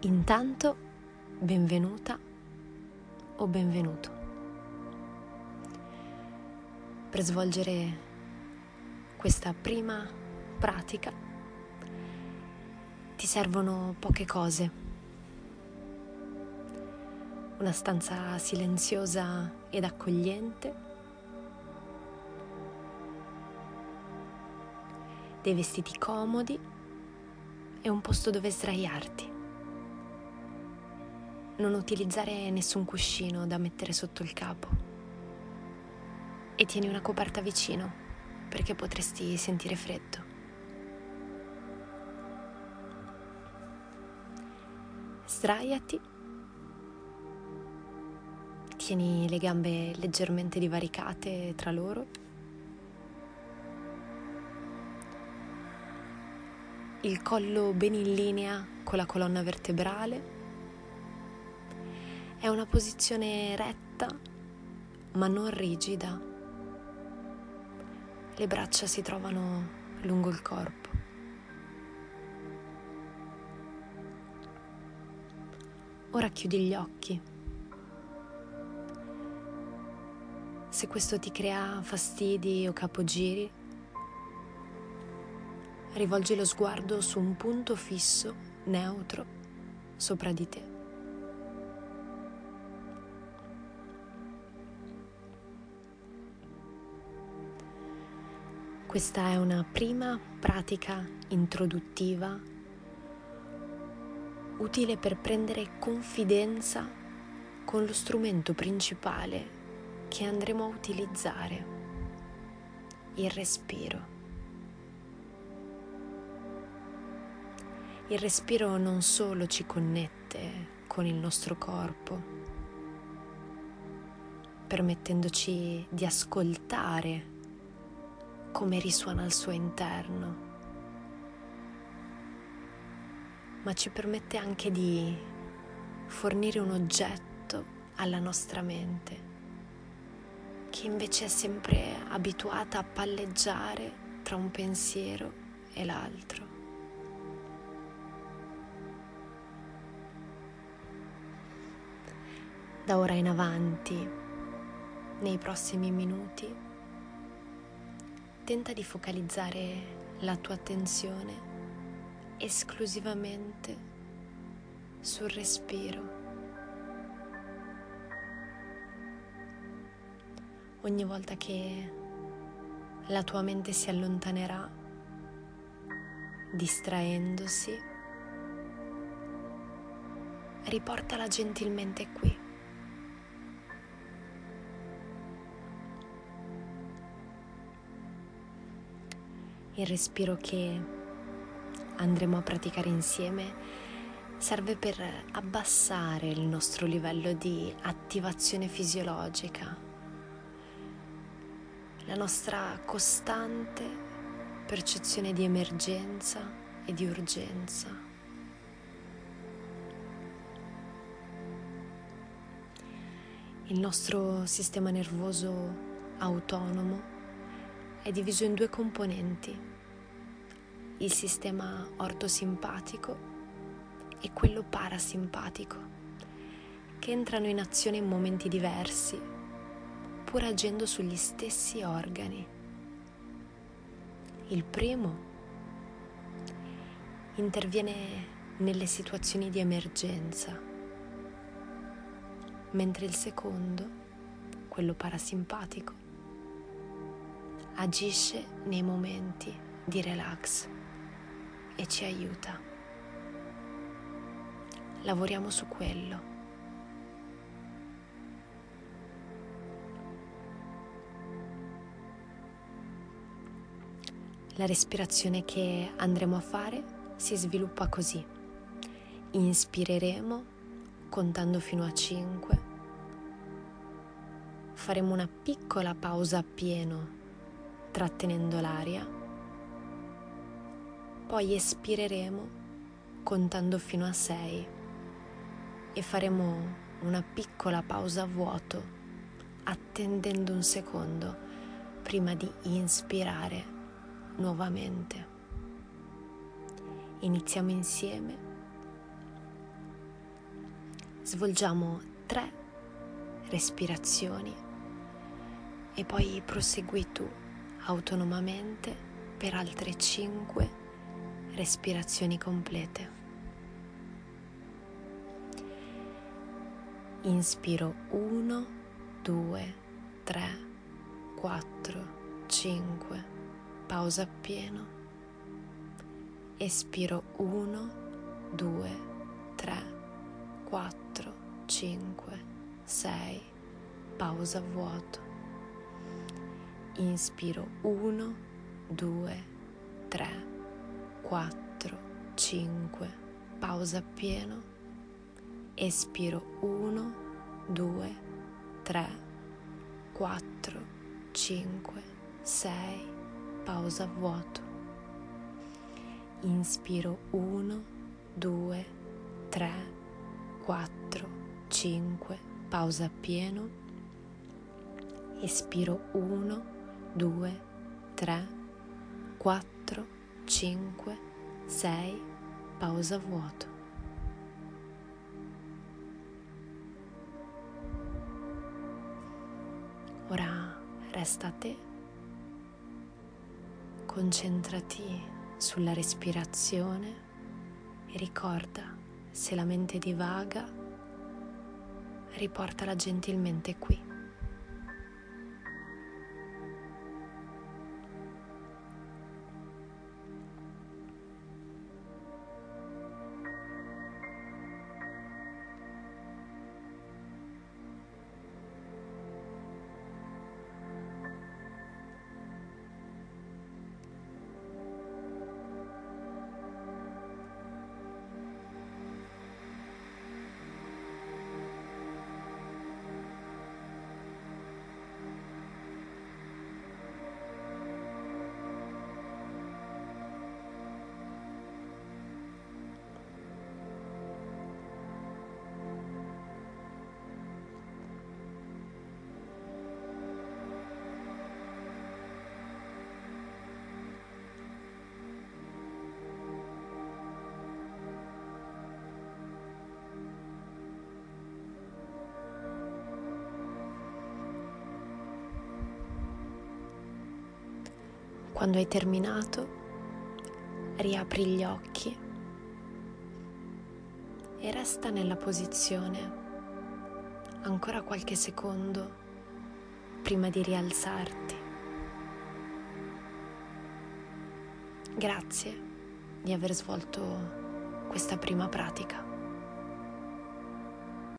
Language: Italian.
Intanto, benvenuta o benvenuto. Per svolgere questa prima pratica ti servono poche cose. Una stanza silenziosa ed accogliente, dei vestiti comodi e un posto dove sdraiarti non utilizzare nessun cuscino da mettere sotto il capo e tieni una coperta vicino perché potresti sentire freddo. Sdraiati, tieni le gambe leggermente divaricate tra loro. Il collo ben in linea con la colonna vertebrale è una posizione retta ma non rigida. Le braccia si trovano lungo il corpo. Ora chiudi gli occhi. Se questo ti crea fastidi o capogiri, rivolgi lo sguardo su un punto fisso, neutro, sopra di te. Questa è una prima pratica introduttiva utile per prendere confidenza con lo strumento principale che andremo a utilizzare, il respiro. Il respiro non solo ci connette con il nostro corpo, permettendoci di ascoltare come risuona al suo interno, ma ci permette anche di fornire un oggetto alla nostra mente, che invece è sempre abituata a palleggiare tra un pensiero e l'altro. Da ora in avanti, nei prossimi minuti, tenta di focalizzare la tua attenzione esclusivamente sul respiro. Ogni volta che la tua mente si allontanerà, distraendosi, riportala gentilmente qui. Il respiro che andremo a praticare insieme serve per abbassare il nostro livello di attivazione fisiologica, la nostra costante percezione di emergenza e di urgenza. Il nostro sistema nervoso autonomo è diviso in due componenti, il sistema ortosimpatico e quello parasimpatico, che entrano in azione in momenti diversi, pur agendo sugli stessi organi. Il primo interviene nelle situazioni di emergenza, mentre il secondo, quello parasimpatico, agisce nei momenti di relax e ci aiuta. Lavoriamo su quello. La respirazione che andremo a fare si sviluppa così. Inspireremo contando fino a 5. Faremo una piccola pausa a pieno trattenendo l'aria. Poi espireremo contando fino a 6 e faremo una piccola pausa a vuoto attendendo un secondo prima di inspirare nuovamente. Iniziamo insieme svolgiamo tre respirazioni e poi prosegui tu autonomamente per altre cinque respirazioni complete. Inspiro 1, 2, 3, 4, 5, pausa appieno. Espiro 1, 2, 3, 4, 5, 6, pausa vuoto. Inspiro. 1, 2, 3, 4, 5, pausa pieno. Espiro. 1, 2, 3, 4, 5, 6, pausa vuoto. Inspiro. 1, 2, 3, 4, 5, pausa pieno. Espiro. 1, 2, 3, 4, 5, 6, pausa vuoto. Ora resta a te. Concentrati sulla respirazione e ricorda se la mente divaga, riportala gentilmente qui. Quando hai terminato, riapri gli occhi e resta nella posizione ancora qualche secondo prima di rialzarti. Grazie di aver svolto questa prima pratica.